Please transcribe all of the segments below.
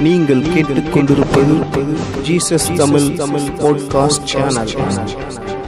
நீங்கள் கேட்டுக்கொண்டிருப்பது Jesus Tamil Tamil podcast channel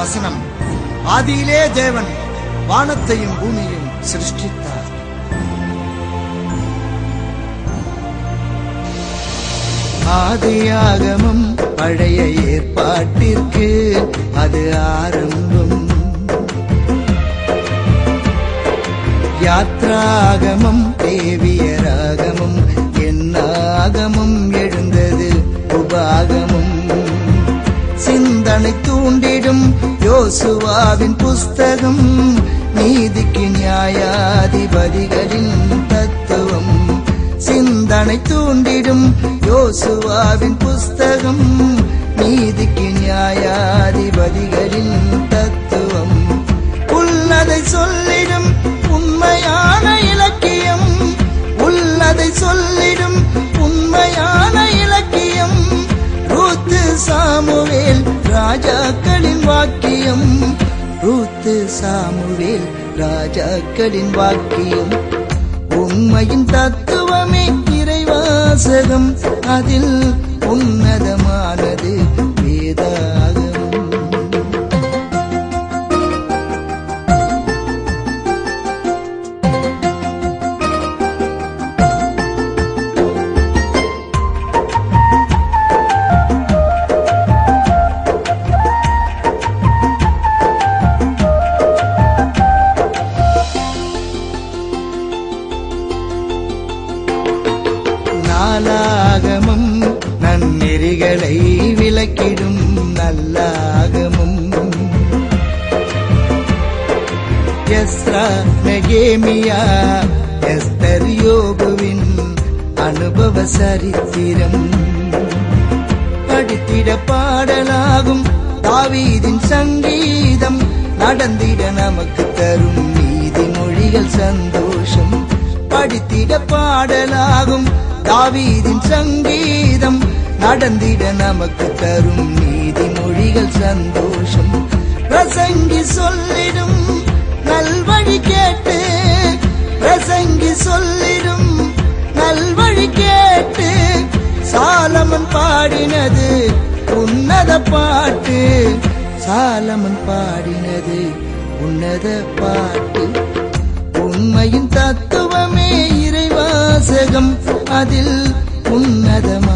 வசனம். ஆதியிலே தேவன் வானத்தையும் பூமியையும் சிருஷ்டித்தார். ஆதியாகமும் பழைய ஏற்பாட்டிற்கு அது ஆரம்பம். யாத்ராகமம் தேவியராகமும் என்னாகமும் எழுந்தது உபாகமும். சிந்தனை தூண்டிடும் யோசுவாவின் புஸ்தகம் நீதிக்கு நியாயாதிபதிகளின் தத்துவம். சிந்தனை தூண்டிடும் யோசுவாவின் புஸ்தகம் நீதிக்கு நியாயாதிபதிகளின் தத்துவம். உள்ளதை சொல்லிடும் உண்மையான இலக்கியம் உள்ளதை சொல்லிடும் உண்மையான இலக்கியம். ரூத்து சாமுவேல் ராஜாக்கள் வாக்கியம் ரூத்து சாமுவேல் ராஜாக்களின் வாக்கியம் உண்மையின் தத்துவமே இறைவாசகம். அதில் உன்னதமானது தாவீதின் சங்கீதம் நடந்திட நமக்கு தரும் நீதி மொழிகள் சந்தோஷம். பிரசங்கி சொல்லிடும் நல்வழி கேட்டு பிரசங்கி சொல்லிடும் நல்வழி கேட்டு சாலமன் பாடினது உன்னத பாட்டு. சாலமன் பாடினது உன்னத பாட்டு. உண்மையின் தத்துவமே இறைவாசகம். அதில் உன்னதமானது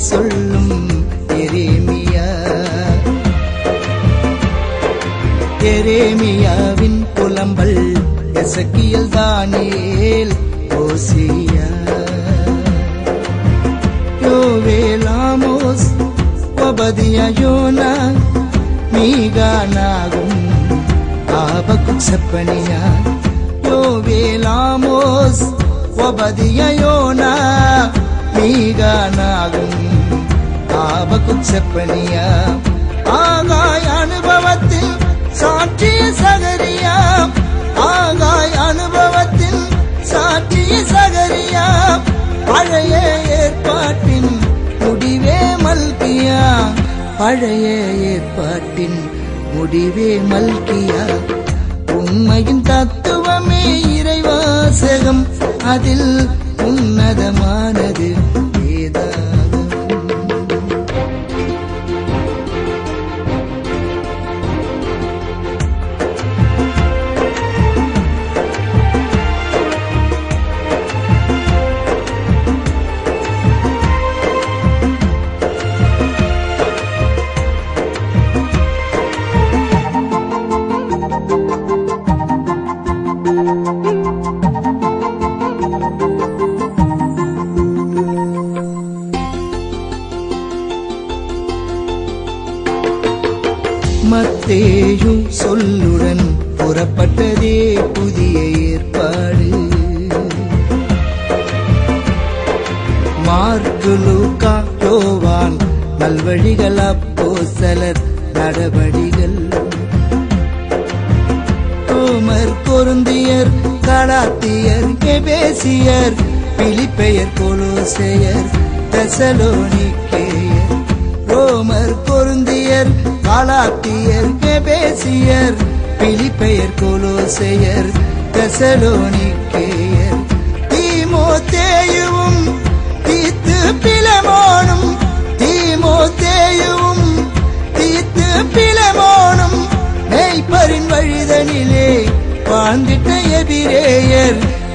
சொல்லும் எரேமியா. எரேமியாவின் புலம்பல் எசக்கியல் தானேல் ஓசியா. யோவேலாமோஸ் ஒபதியா யோனா மீகானாகும் ஆபக்குக் செப்பனியா ஆகும் செப்பனியா? ஆகாய் அனுபவத்தில் சாட்சிய சகரியா? ஆகாய் அனுபவத்தில் சாட்சிய சகரியா? பழைய ஏற்பாட்டின் முடிவே மல்கியா? பழைய ஏற்பாட்டின் முடிவே மல்கியா? உண்மையின் தத்துவமே இறைவாசகம். அதில் உன்னதமானது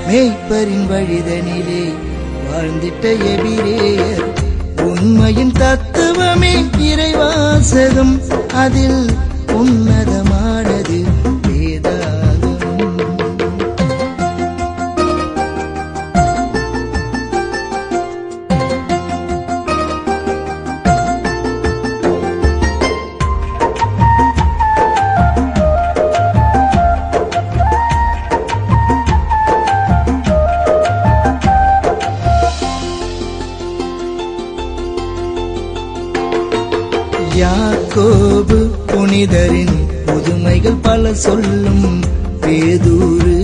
மேய்ப்பரின் வழிதனிலே வாழ்ந்திட்ட எபிரேயர். உண்மையின் தத்துவமே இறைவாசகம். அதில் உன்னதமானது மனிதரின் புதுமைகள் பல சொல்லும் பேதூரு.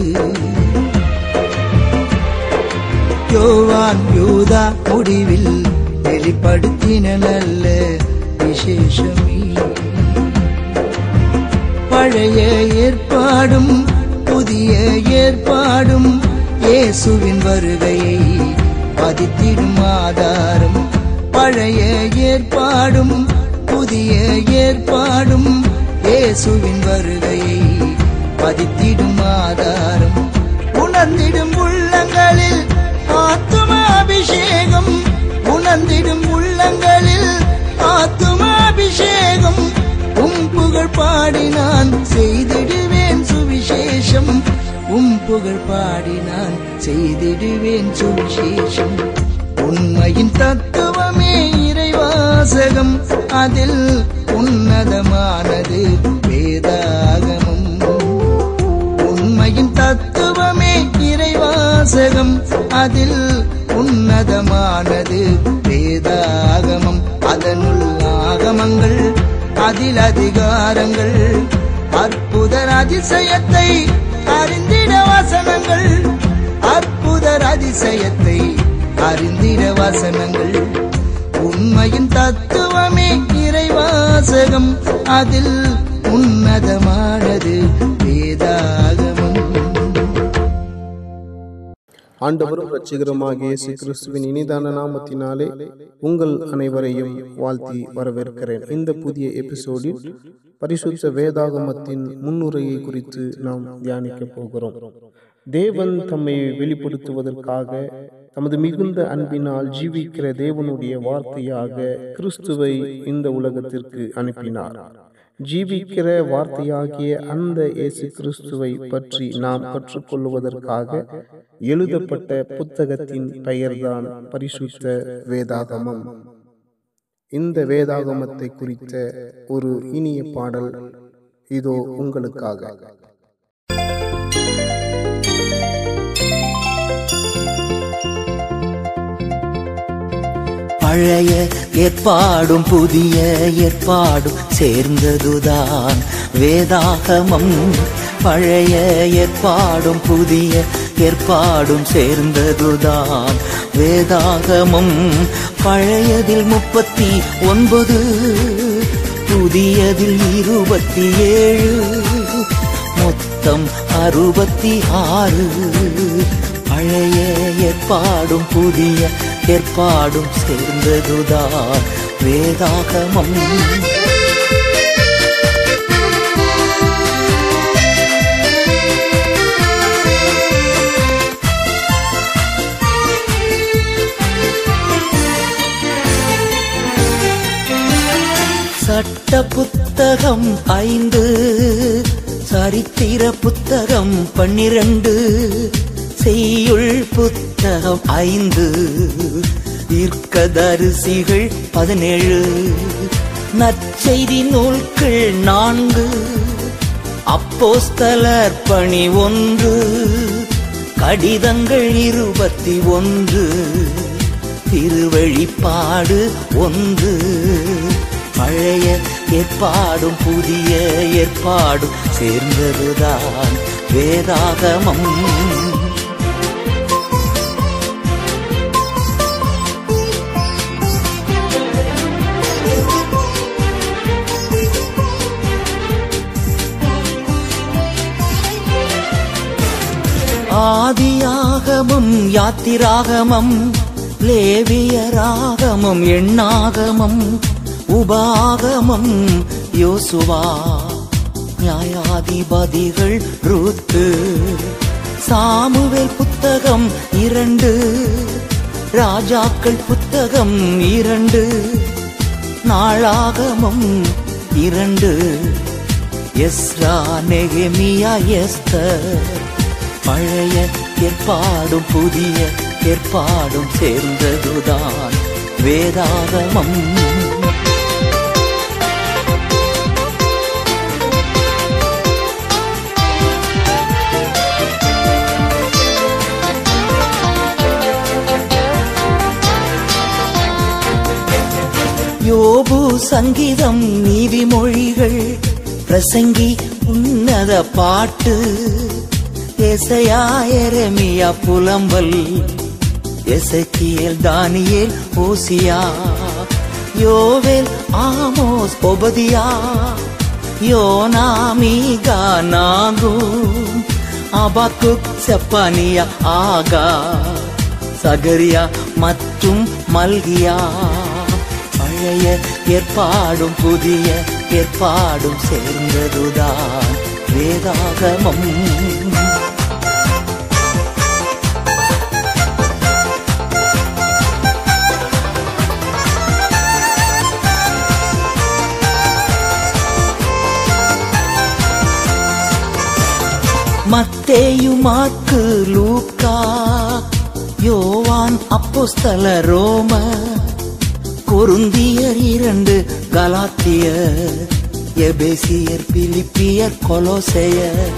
யோவான் யூதா முடிவில் வெளிப்படுத்தின நல்ல விசேஷமே. பழைய ஏற்பாடும் புதிய ஏற்பாடும் இயேசுவின் வருகையை பதித்திடும் ஆதாரம். பழைய ஏற்பாடும் புதிய ஏற்பாடும் இயேசுவின் வருகையை பதித்திடும் ஆதாரம். உணர்ந்திடும் உள்ளங்களில் ஆத்தும அபிஷேகம். உணர்ந்திடும் உள்ளங்களில் ஆத்தும அபிஷேகம். உம் புகழ் பாடி நான் செய்திடுவேன் சுவிசேஷம். உம் புகழ் பாடி நான் செய்திடுவேன் சுவிசேஷம். உண்மையின் தத்துவமே வாசகம் அதில் உன்னதமானது வேதாகமம். உண்மையின் தத்துவமே இறைவாசகம் அதில் உன்னதமானது வேதாகமம். அதனுள் ஆகமங்கள் அதில் அதிகாரங்கள் அற்புத அதிசயத்தை அறிந்திட வசனங்கள். அற்புத அதிசயத்தை அறிந்திட வசனங்கள். உண்மையின் தத்துவமே இறைவாசகம். அதில் உன்னதமானது வேதாகமம். ஆண்டவரும் ரட்சிகரமாக இயேசு கிறிஸ்துவின் இனிதான நாமத்தினாலே உங்கள் அனைவரையும் வாழ்த்தி வரவேற்கிறேன். இந்த புதிய எபிசோடில் பரிசுத்த வேதாகமத்தின் முன்னுரையை குறித்து நாம் தியானிக்க போகிறோம். தேவன் தம்மை வெளிப்படுத்துவதற்காக தமது மிகுந்த அன்பினால் ஜீவிக்கிற தேவனுடைய வார்த்தையாக கிறிஸ்துவை இந்த உலகத்திற்கு அனுப்பினார். ஜீவிக்கிற வார்த்தையாகிய அந்த இயேசு கிறிஸ்துவை பற்றி நாம் கற்றுக்கொள்வதற்காக எழுதப்பட்ட புத்தகத்தின் பெயர்தான் பரிசுத்த வேதாகமம். இந்த வேதாகமத்தை குறித்த ஒரு இனிய பாடல் இதோ உங்களுக்காக. பழைய ஏற்பாடும் புதிய ஏற்பாடும் சேர்ந்ததுதான் வேதாகமம். பழைய ஏற்பாடும் புதிய ஏற்பாடும் சேர்ந்ததுதான் வேதாகமம். பழையதில் முப்பத்தி ஒன்பது புதியதில் இருபத்தி ஏழு மொத்தம் அறுபத்தி ஆறு. பழைய ஏற்பாடும் புதிய ஏற்பாடும் சேர்ந்ததுதான் வேதாகமம். சட்ட புத்தகம் ஐந்து சரித்திர புத்தகம் பன்னிரண்டு செய்யுள் புத்தகம் ஐந்து. தீர்க்கதரிசிகள் பதினேழு. நற்செய்தி நூல்கள் நான்கு. அப்போஸ்தலர் பணி ஒன்று. கடிதங்கள் இருபத்தி ஒன்று. திருவழிப்பாடு ஒன்று. பழைய ஏற்பாடும் புதிய ஏற்பாடும் சேர்ந்ததுதான் வேதாகமம். ஆதியாகமம் யாத்திராகமம் லேவியராகமம் எண்ணாகமம் உபாகமம் யோசுவா நியாயாதிபதிகள் ரூத்து சாமுவேல் புத்தகம் இரண்டு ராஜாக்கள் புத்தகம் இரண்டு நாளாகமம் இரண்டு எஸ்ரா நெகமியா எஸ்தர் பழைய ஏற்பாடும் புதிய ஏற்பாடும் சேர்ந்ததுதான் வேதாகமம். யோபு சங்கீதம் நீதிமொழிகள் பிரசங்கி உன்னத பாட்டு. எசையா எரமியா புலம்பல். Ezekiel Daniel Hosea. Joel Amos Obadiah YONO மீகா நாகும். அபாக்குக் செப்பானியா ஆகா. சகரியா மற்றும் மல்கியா. பழைய ஏற்பாடும் புதிய ஏற்பாடும் சேர்ந்ததுதான் வேதாகமம். மத்தேயு மாக்கு லூக்கா யோவான் அப்போஸ்தல ரோம கொருந்தியர் இரண்டு கலாத்தியர் எபேசியர் பிலிப்பியர் கொலோசையர்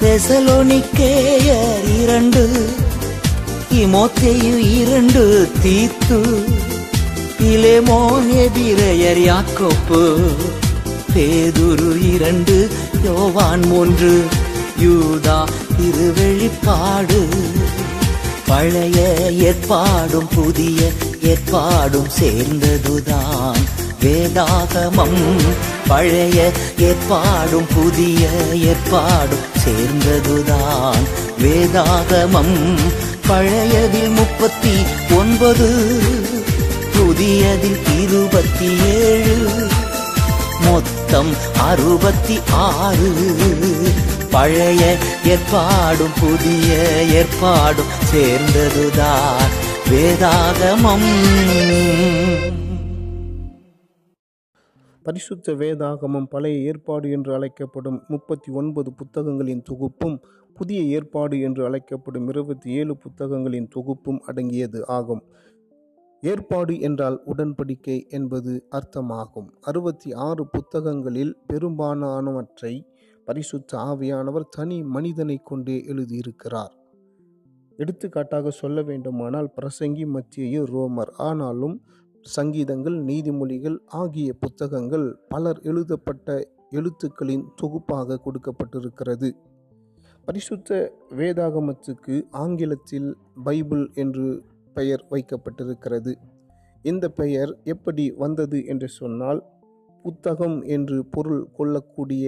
தெசலோனிக்கேயர் இரண்டு இமோத்தேயு இரண்டு தீத்து பிலேமோன் எபிரையர் யாக்கோப்பு பேதுரு இரண்டு யோவான் மூன்று. யூதா திருவெளிப்பாடு. பழைய ஏற்பாடும் புதிய ஏற்பாடும் சேர்ந்ததுதான். வேதாகமம் பழைய ஏற்பாடும் புதிய ஏற்பாடும் சேர்ந்ததுதான். வேதாகமம் பழையதில் முப்பத்தி ஒன்பது புதியதில் இருபத்தி ஏழு மொத்தம் அறுபத்தி ஆறு. பழைய ஏற்பாடும் புதிய ஏற்பாடும் சேர்ந்ததுதான் வேதாகமம். பரிசுத்த வேதாகமம் பழைய ஏற்பாடு என்று அழைக்கப்படும் முப்பத்தி ஒன்பது புத்தகங்களின் தொகுப்பும் புதிய ஏற்பாடு என்று அழைக்கப்படும் இருபத்தி ஏழு புத்தகங்களின் தொகுப்பும் அடங்கியது ஆகும். ஏற்பாடு என்றால் உடன்படிக்கை என்பது அர்த்தமாகும். அறுபத்தி ஆறு புத்தகங்களில் பெரும்பாலானவற்றை பரிசுத்த ஆவியானவர் தனி மனிதனை கொண்டே எழுதியிருக்கிறார். எடுத்துக்காட்டாக சொல்ல வேண்டுமானால் பிரசங்கி மத்தியையும் ரோமர். ஆனாலும் சங்கீதங்கள் நீதிமொழிகள் ஆகிய புத்தகங்கள் பலர் எழுதப்பட்ட எழுத்துக்களின் தொகுப்பாக கொடுக்கப்பட்டிருக்கிறது. பரிசுத்த வேதாகமத்துக்கு ஆங்கிலத்தில் பைபிள் என்று பெயர் வைக்கப்பட்டிருக்கிறது. இந்த பெயர் எப்படி வந்தது என்று சொன்னால் புத்தகம் என்று பொருள் கொள்ளக்கூடிய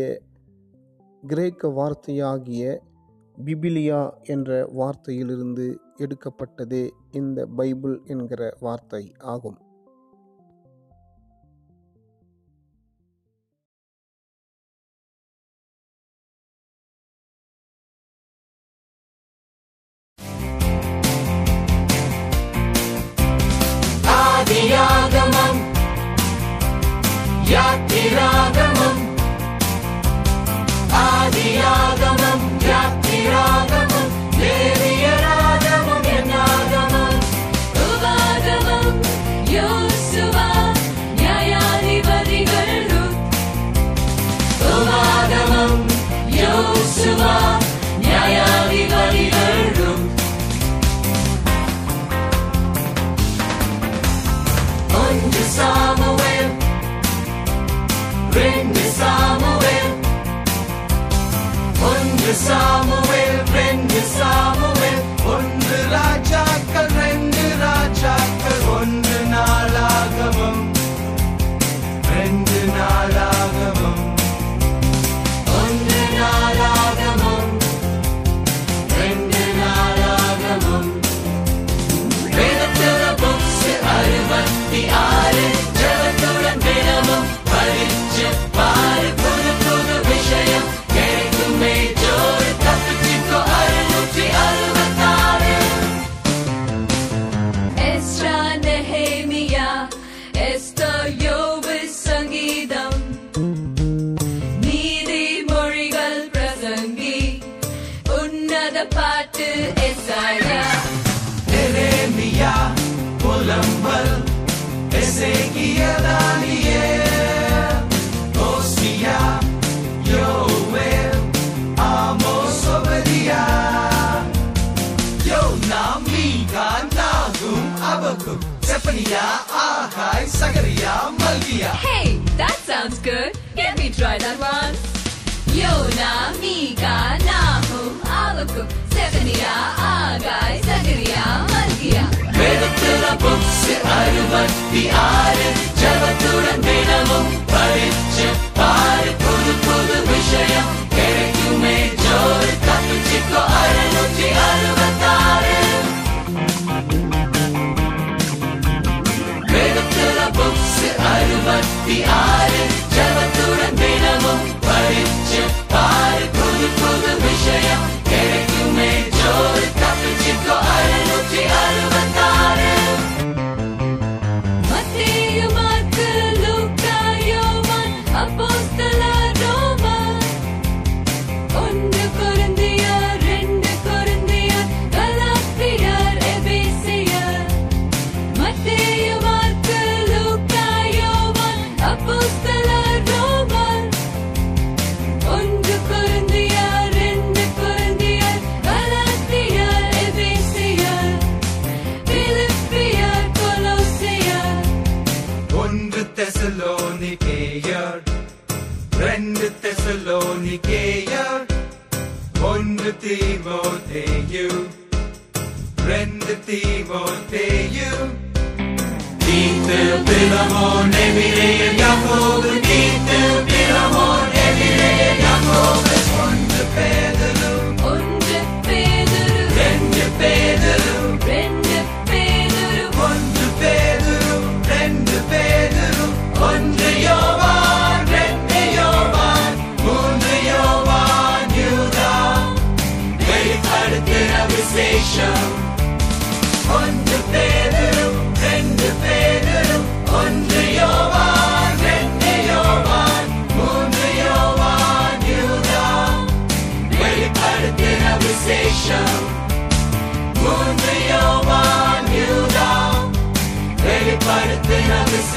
கிரேக்க வார்த்தையாகிய பிபிலியா என்ற வார்த்தையிலிருந்து எடுக்கப்பட்டதே இந்த பைபிள் என்கிற வார்த்தை ஆகும். Sakaria, Hey, that sounds good. Let me try that one. Yona, Mika, Nahum, Abakum, Sevniya, Agai, Zachariah, Malkiya. വേദത്തിലെ ബുക്സ് അറുപത്തി ആറ് ജപത്തുടൻ ദിനവും പഠിച്ച് പാര് പുതു அறுபத்தி ஆறு ஜபத்துடன் தினமும் படிச்சு பாரு புது புது விஷயம் கிடைக்குமே ஜோதி Timoteo Din pe pela mon ne mirei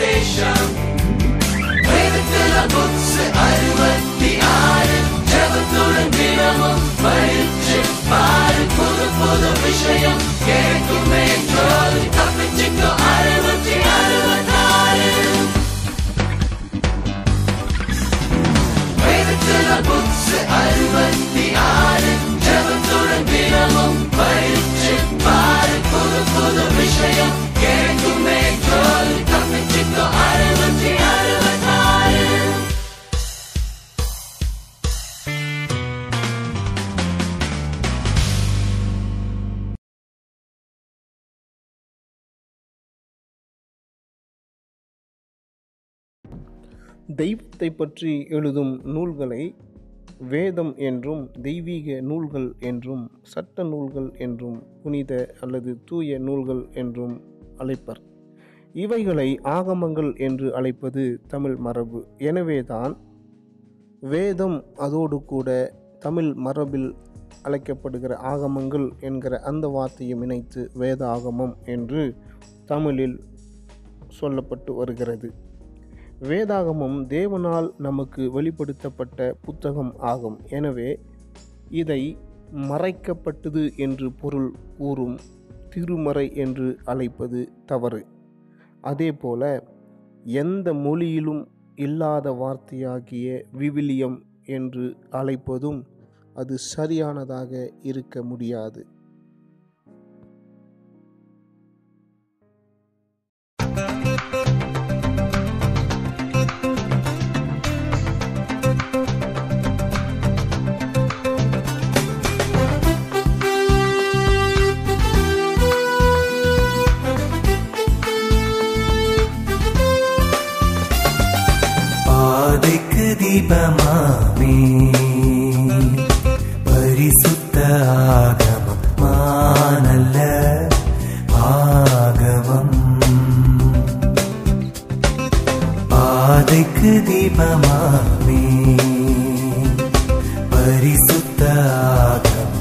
வெளிப்படுத்தின விசேஷம் வேதத்துல புக்ஸ் அறுபத்தி ஆறு ஜபத்துடன் தினமும் படிச்சு பாரு புது புது தெய்வத்தை பற்றி எழுதும் நூல்களை வேதம் என்றும் தெய்வீக நூல்கள் என்றும் சட்ட நூல்கள் என்றும் புனித அல்லது தூய நூல்கள் என்றும் அழைப்பர். இவைகளை ஆகமங்கள் என்று அழைப்பது தமிழ் மரபு. எனவேதான் வேதம் அதோடு கூட தமிழ் மரபில் அழைக்கப்படுகிற ஆகமங்கள் என்கிற அந்த வார்த்தையும் இணைத்து வேத ஆகமம் என்று தமிழில் சொல்லப்பட்டு வருகிறது. வேதாகமம் தேவனால் நமக்கு வெளிப்படுத்தப்பட்ட புத்தகம் ஆகும். எனவே இதை மறைக்கப்பட்டது என்று பொருள் கூறும் திருமறை என்று அழைப்பது தவறு. அதேபோல எந்த மொழியிலும் இல்லாத வார்த்தையாகிய விவிலியம் என்று அழைப்பதும் அது சரியானதாக இருக்க முடியாது. பாதைக்கு தீபமாமே பரிசுத்த ஆகமம் மானல்ல ஆகமம் பாதைக்கு தீபமாமே பரிசுத்த ஆகமம்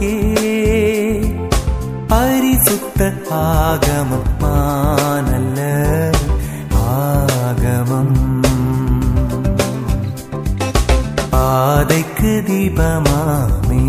வாக்கே பரிசுத்த ஆகமம் மானல்ல. ஆகமம். பாதைக்கு தீபமாமே.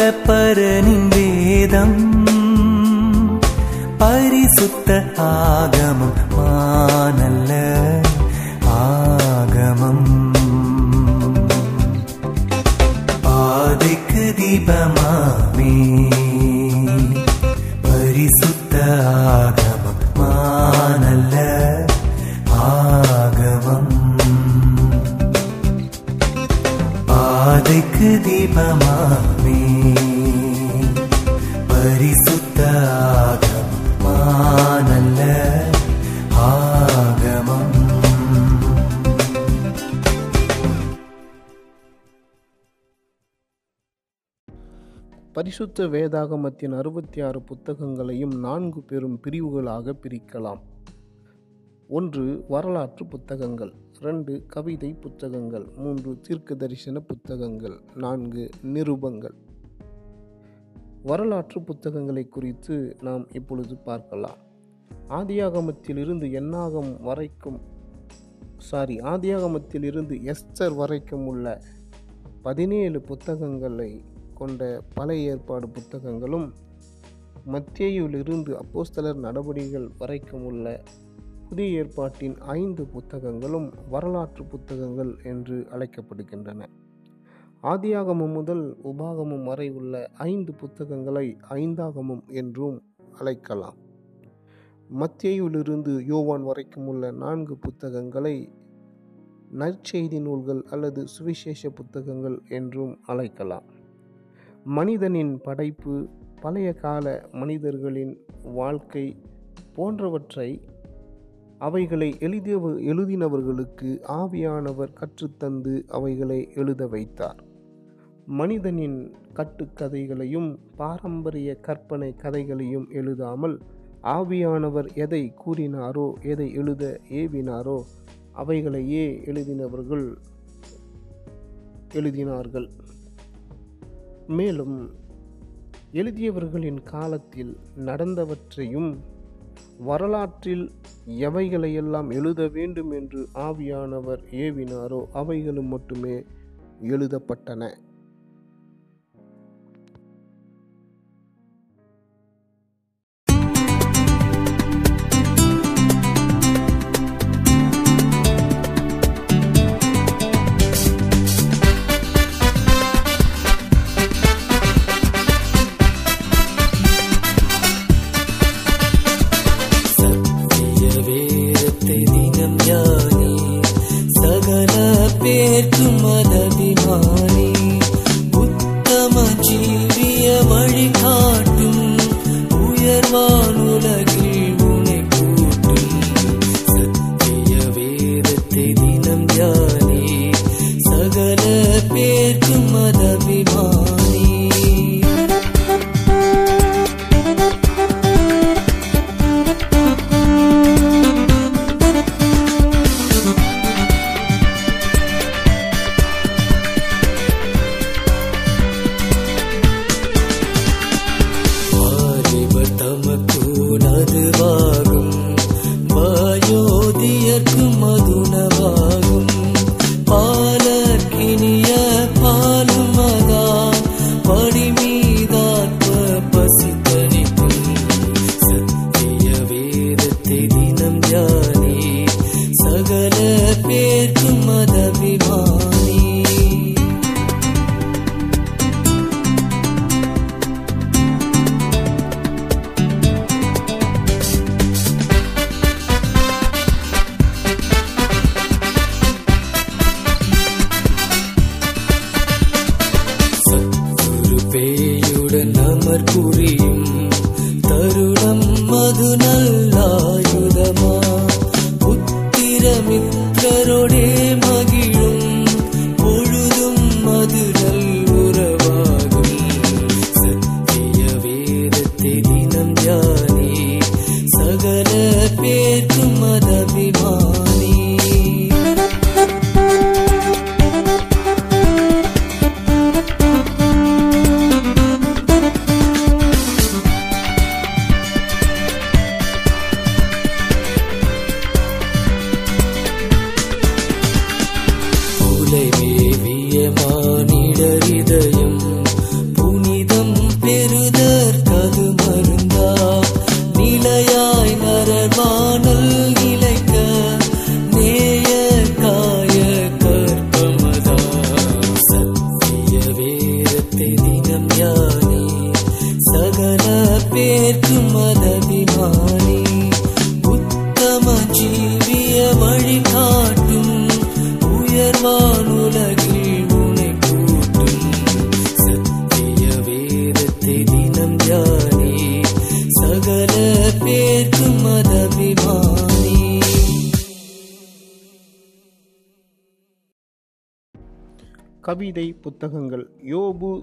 பரனின் வேதம். பரிசுத்த ஆகமம் மானல்ல. ஆகமம். பாதைக்கு தீபம் பரிசுத்த வேதாகமத்தின் அறுபத்தி ஆறு புத்தகங்களையும் நான்கு பெரும் பிரிவுகளாக பிரிக்கலாம். ஒன்று வரலாற்று புத்தகங்கள். ரெண்டு கவிதை புத்தகங்கள். மூன்று தீர்க்க தரிசன புத்தகங்கள். நான்கு நிருபங்கள். வரலாற்று புத்தகங்களை குறித்து நாம் இப்பொழுது பார்க்கலாம். ஆதியாகமத்திலிருந்து எண்ணாகம் வரைக்கும் சாரி ஆதியாகமத்திலிருந்து எஸ்தர் வரைக்கும் உள்ள பதினேழு புத்தகங்களை கொண்ட பழைய ஏற்பாடு புத்தகங்களும் மத்தியிலிருந்து அப்போஸ்தலர் நடவடிக்கைகள் வரைக்கும் உள்ள புதிய ஏற்பாட்டின் ஐந்து புத்தகங்களும் வரலாற்று புத்தகங்கள் என்று அழைக்கப்படுகின்றன. ஆதியாகமம் முதல் உபாகமம் வரை உள்ள ஐந்து புத்தகங்களை ஐந்தாகமம் என்றும் அழைக்கலாம். மத்தியிலிருந்து யோவான் வரைக்கும் உள்ள நான்கு புத்தகங்களை நற்செய்தி நூல்கள் அல்லது சுவிசேஷ புத்தகங்கள் என்றும் அழைக்கலாம். மனிதனின் படைப்பு பழைய கால மனிதர்களின் வாழ்க்கை போன்றவற்றை அவைகளை எழுதிய எழுதினவர்களுக்கு ஆவியானவர் கற்றுத்தந்து அவைகளை எழுத வைத்தார். மனிதனின் கட்டுக்கதைகளையும் பாரம்பரிய கற்பனை கதைகளையும் எழுதாமல் ஆவியானவர் எதை கூறினாரோ எதை எழுத ஏவினாரோ அவைகளையே எழுதினவர்கள் எழுதினார்கள். மேலும் எழுதியவர்களின் காலத்தில் நடந்தவற்றையும் வரலாற்றில் எவைகளையெல்லாம் எழுத வேண்டும் என்று ஆவியானவர் ஏவினாரோ அவைகளும் மட்டுமே எழுதப்பட்டன. உயர்வான் உனை கூட்டும். சத்திய வேதத்தை தினம் ஞானி சகல பேர்க்கும் மதவிமா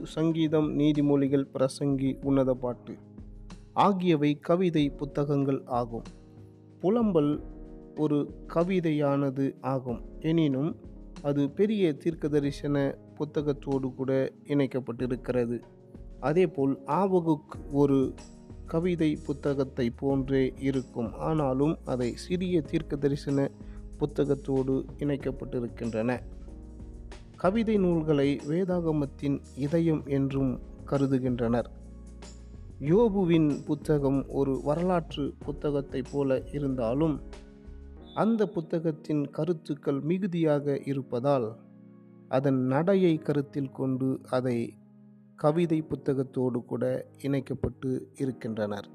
சங்கீதம் நீதிமொழிகள் பிரசங்கி உன்னத பாட்டு ஆகியவை கவிதை புத்தகங்கள் ஆகும். புலம்பல் ஒரு கவிதையானது ஆகும். எனினும் அது பெரிய தீர்க்கதரிசன புத்தகத்தோடு கூட இணைக்கப்பட்டிருக்கிறது. அதேபோல் ஆவகுக் ஒரு கவிதை புத்தகத்தை போன்றே இருக்கும். ஆனாலும் அதை சிறிய தீர்க்கதரிசன புத்தகத்தோடு இணைக்கப்பட்டிருக்கின்றன. கவிதை நூல்களை வேதாகமத்தின் இதயம் என்றும் கருதுகின்றனர். யோபுவின் புத்தகம் ஒரு வரலாற்று புத்தகத்தைப் போல இருந்தாலும் அந்த புத்தகத்தின் கருத்துக்கள் மிகுதியாக இருப்பதால் அதன் நடையை கருத்தில் கொண்டு அதை கவிதை புத்தகத்தோடு கூட இணைக்கப்பட்டு இருக்கின்றனர்.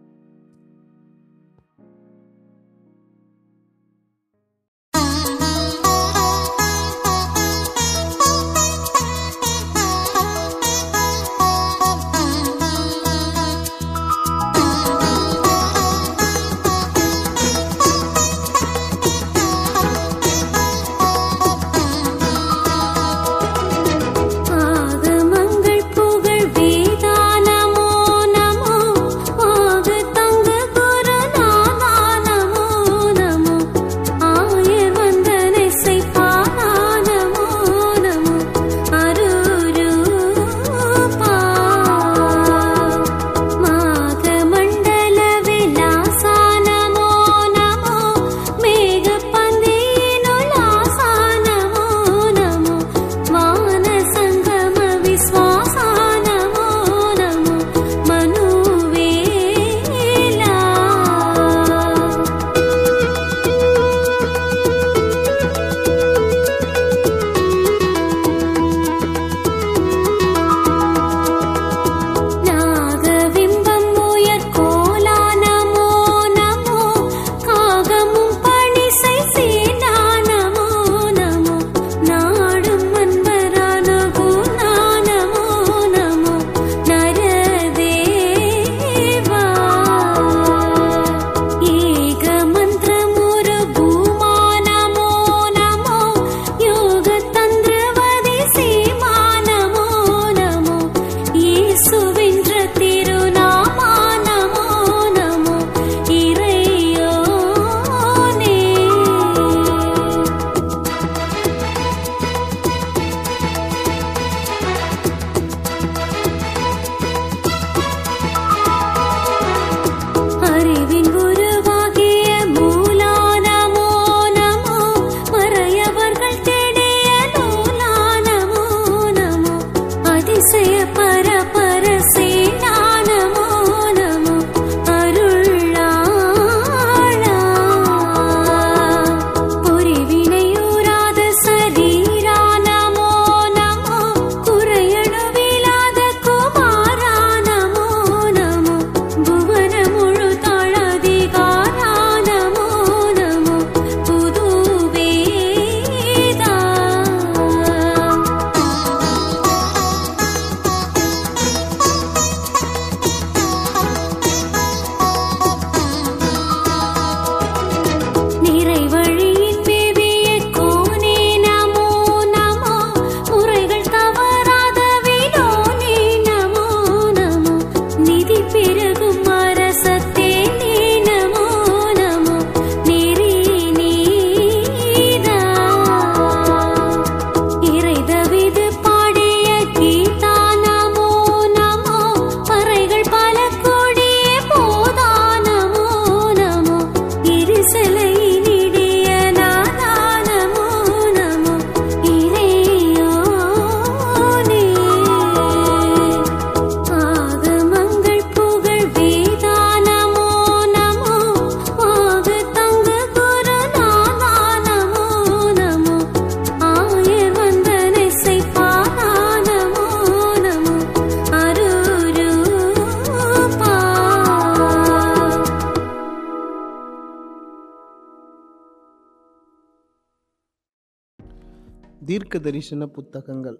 தரிசன புத்தகங்கள்.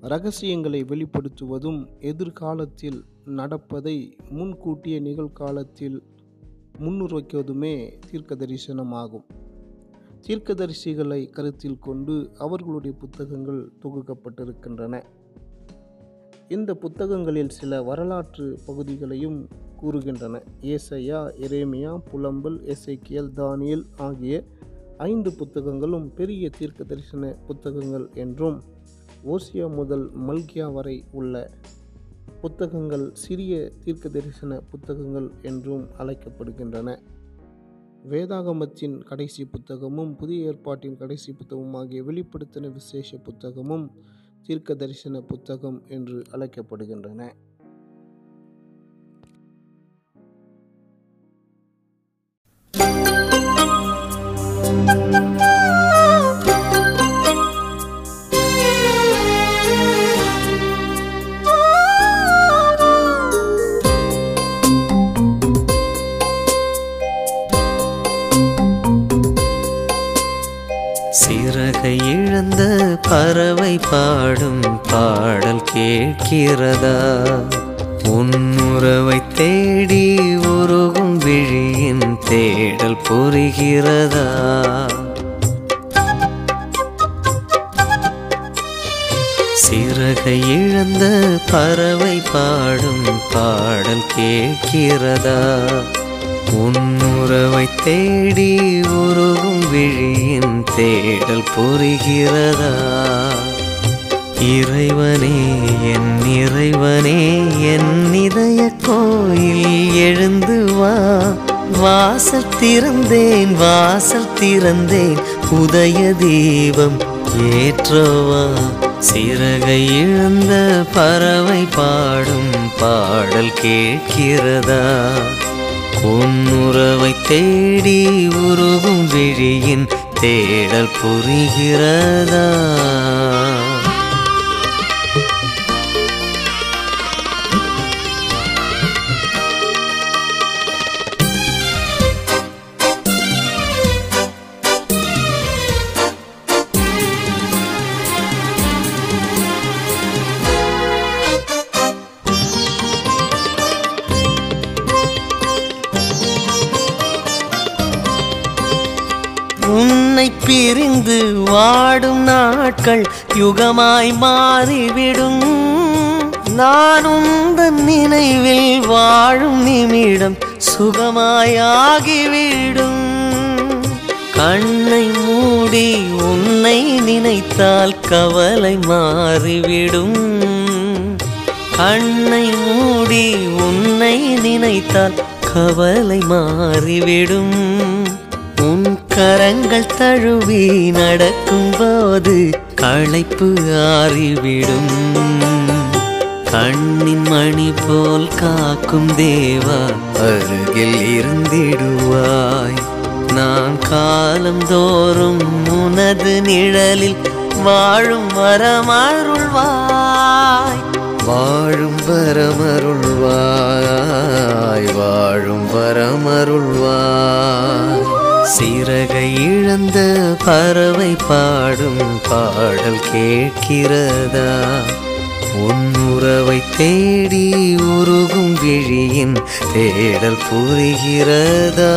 ரகசியங்களை வெளிப்படுத்துவதும் எதிர்காலத்தில் நடப்பதை முன்கூட்டிய நிகழ்காலத்தில் முன்னுரைக்குவதுமே தீர்க்க தரிசனமாகும் தீர்க்கதரிசிகளை கருத்தில் கொண்டு அவர்களுடைய புத்தகங்கள் தொகுக்கப்பட்டிருக்கின்றன. இந்த புத்தகங்களில் சில வரலாற்று பகுதிகளையும் கூறுகின்றன. ஏசையா எரேமியா புலம்பல் எசேக்கியல் தானியல் ஆகிய ஐந்து புத்தகங்களும் பெரிய தீர்க்க தரிசன புத்தகங்கள் என்றும் ஓசியா முதல் மல்கியா வரை உள்ள புத்தகங்கள் சிறிய தீர்க்க தரிசன புத்தகங்கள் என்றும் அழைக்கப்படுகின்றன. வேதாகமத்தின் கடைசி புத்தகமும் புதிய ஏற்பாட்டின் கடைசி புத்தகமும் ஆகிய வெளிப்படுத்தின விசேஷ புத்தகமும் தீர்க்க தரிசன புத்தகம் என்று அழைக்கப்படுகின்றன. சிறகை இழந்த பறவை பாடும் பாடல் கேட்கிறதா? உன்னுறவை தேடி உருகும் விழியின் தேடல் புரிகிறதா? சிறகை இழந்த பறவை பாடும் பாடல் கேட்கிறதா? உன்னுறவை தேடி உருகும் விழியின் தேடல் புரிகிறதா? இறைவனே என் இறைவனே என் இதய கோயில் எழுந்து வா. வாசல் திறந்தேன் வாசல் திறந்தேன். உதய தீபம் ஏற்றவா. சிறகை இழந்த பறவை பாடும் பாடல் கேட்கிறதா. உன்னுறவை தேடி உருகும் விழியின் தேடல் புரிகிறதா. வாடும் நாட்கள் யுகமாய் மாறிவிடும். நானும் உந்தன் நினைவில் வாழும் நிமிடம் சுகமாயாகிவிடும் கண்ணை மூடி உன்னை நினைத்தால் கவலை மாறிவிடும். கண்ணை மூடி உன்னை நினைத்தால் கவலை மாறிவிடும். உன் கரங்கள் தழுவி நடக்கும் போது களைப்பு ஆறிவிடும். கண்ணின் மணி போல் காக்கும் தேவா அருகில் இருந்திடுவாய். நான் காலம் தோறும் உனது நிழலில் வாழும் வரமருள்வாய். வாழும் வரமருள்வாய் வாழும் வரமருள்வாய். சிறகை இழந்த பறவை பாடும் பாடல் கேட்கிறதா? உன்னுறவை தேடி உருகும் விழியின் தேடல் புரிகிறதா?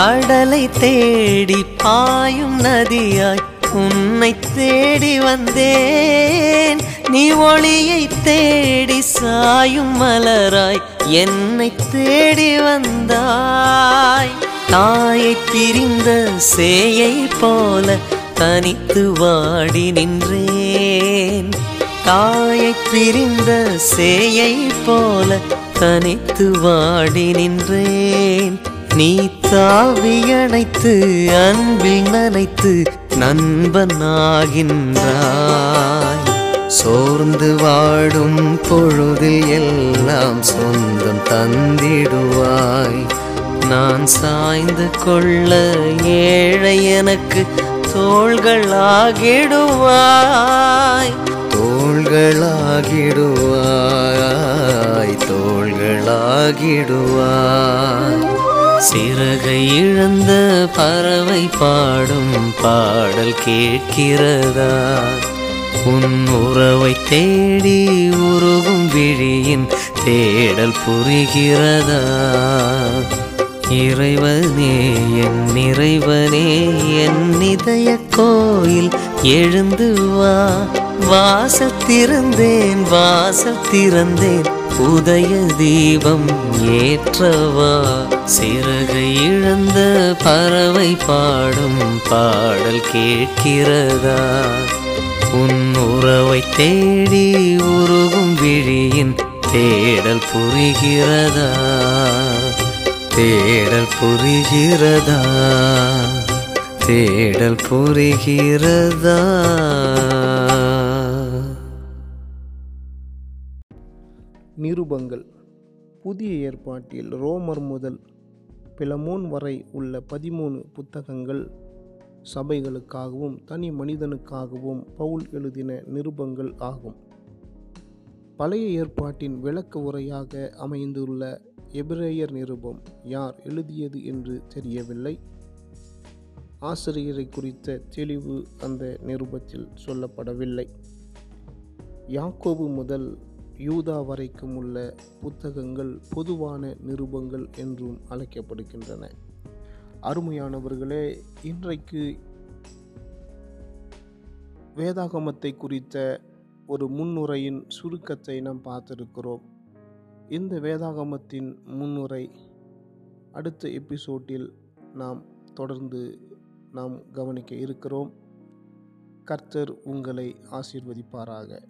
கடலை தேடி பாயும் நதியாய் உன்னை தேடி வந்தேன். நீ ஒளியை தேடி சாயும் மலராய் என்னை தேடி வந்தாய். தாயை பிரிந்த சேயை போல தனித்து வாடி நின்றேன். தாயை பிரிந்த சேயை போல தனித்து வாடி நின்றேன். நீ தாவி அணைத்து அன்பில் நனைத்து நண்பனாகின்றாய். சோர்ந்து வாடும் பொழுதில் எல்லாம் சொந்தம் தந்திடுவாய். நான் சாய்ந்து கொள்ள ஏழை எனக்கு தோள்களாகிடுவாய். தோள்களாகிடுவாய் தோள்களாகிடுவாய். சிறகை இழந்த பறவை பாடும் பாடல் கேட்கிறதா? உன் உறவை தேடி உருகும் விழியின் தேடல் புரிகிறதா? இறைவனே என் இறைவனே என் இதய கோயில் எழுந்து வா. வாசத்திறந்தேன் வாசத்திறந்தேன் உதய தீபம் ஏற்றவா? சிறகை இழந்த பறவை பாடும் பாடல் கேட்கிறதா? உன் உறவை தேடி உருகும் விழியின் தேடல் புரிகிறதா? தேடல் புரிகிறதா? தேடல் புரிகிறதா? நிருபங்கள். புதிய ஏற்பாட்டில் ரோமர் முதல் பிலமோன் வரை உள்ள பதிமூணு புத்தகங்கள் சபைகளுக்காகவும் தனி மனிதனுக்காகவும் பவுல் எழுதின நிருபங்கள் ஆகும். பழைய ஏற்பாட்டின் விளக்க உரையாக அமைந்துள்ள எபிரேயர் நிருபம் யார் எழுதியது என்று தெரியவில்லை. ஆசிரியரை குறித்த தெளிவு அந்த நிருபத்தில் சொல்லப்படவில்லை. யாக்கோபு முதல் யூதா வரைக்கும் உள்ள புத்தகங்கள் பொதுவான நிருபங்கள் என்றும் அழைக்கப்படுகின்றன. அருமையானவர்களே இன்றைக்கு வேதாகமத்தை குறித்த ஒரு முன்னுரையின் சுருக்கத்தை நாம் பார்த்திருக்கிறோம். இந்த வேதாகமத்தின் முன்னுரை அடுத்த எபிசோட்டில் நாம் தொடர்ந்து நாம் கவனிக்க இருக்கிறோம். கர்த்தர் உங்களை ஆசீர்வதிப்பாராக.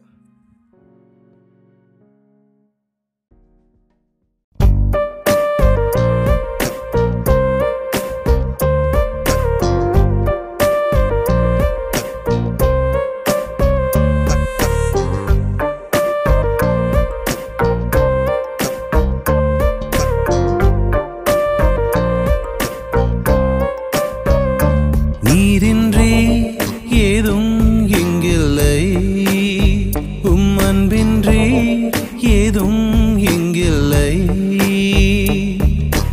ஏதும் எங்கில்லை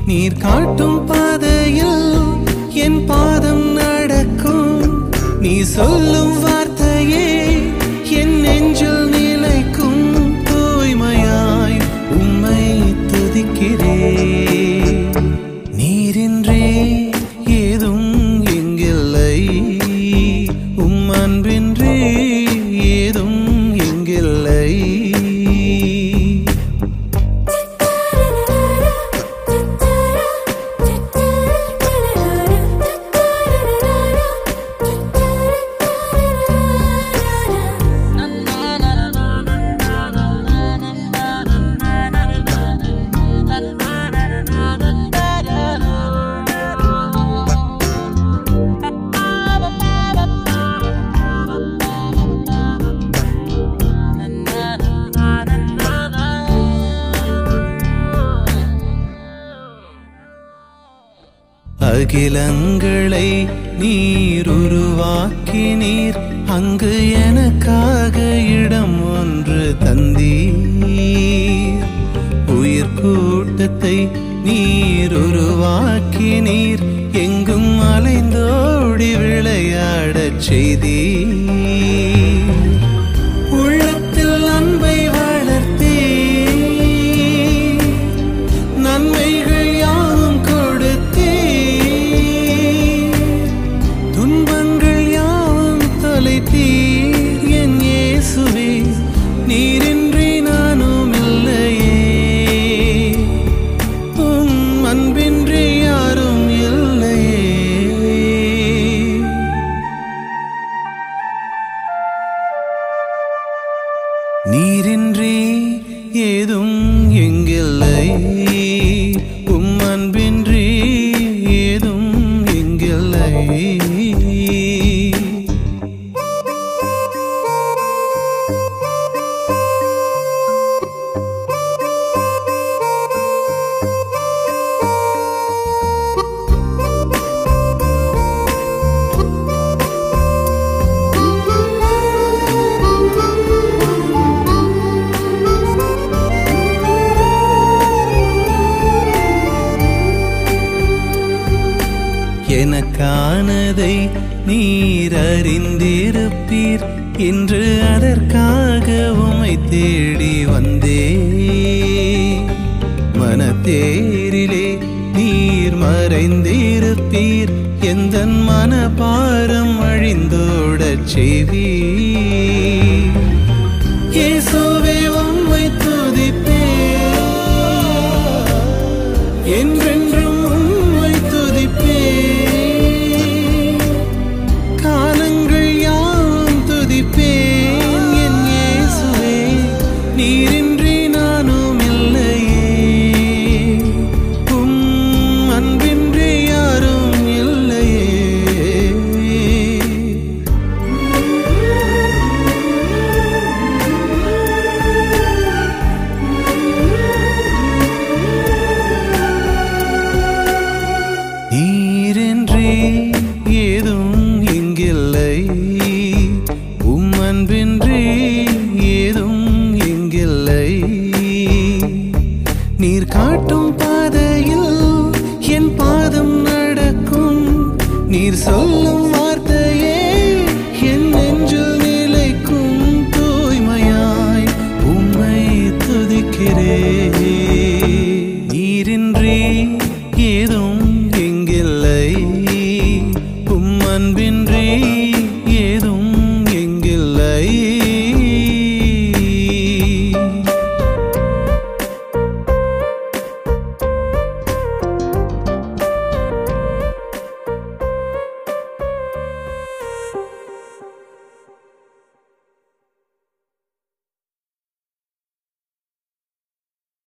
நீர் காட்டும் பாதையில் என் பாதம் நடக்கும். நீ சொல்லும்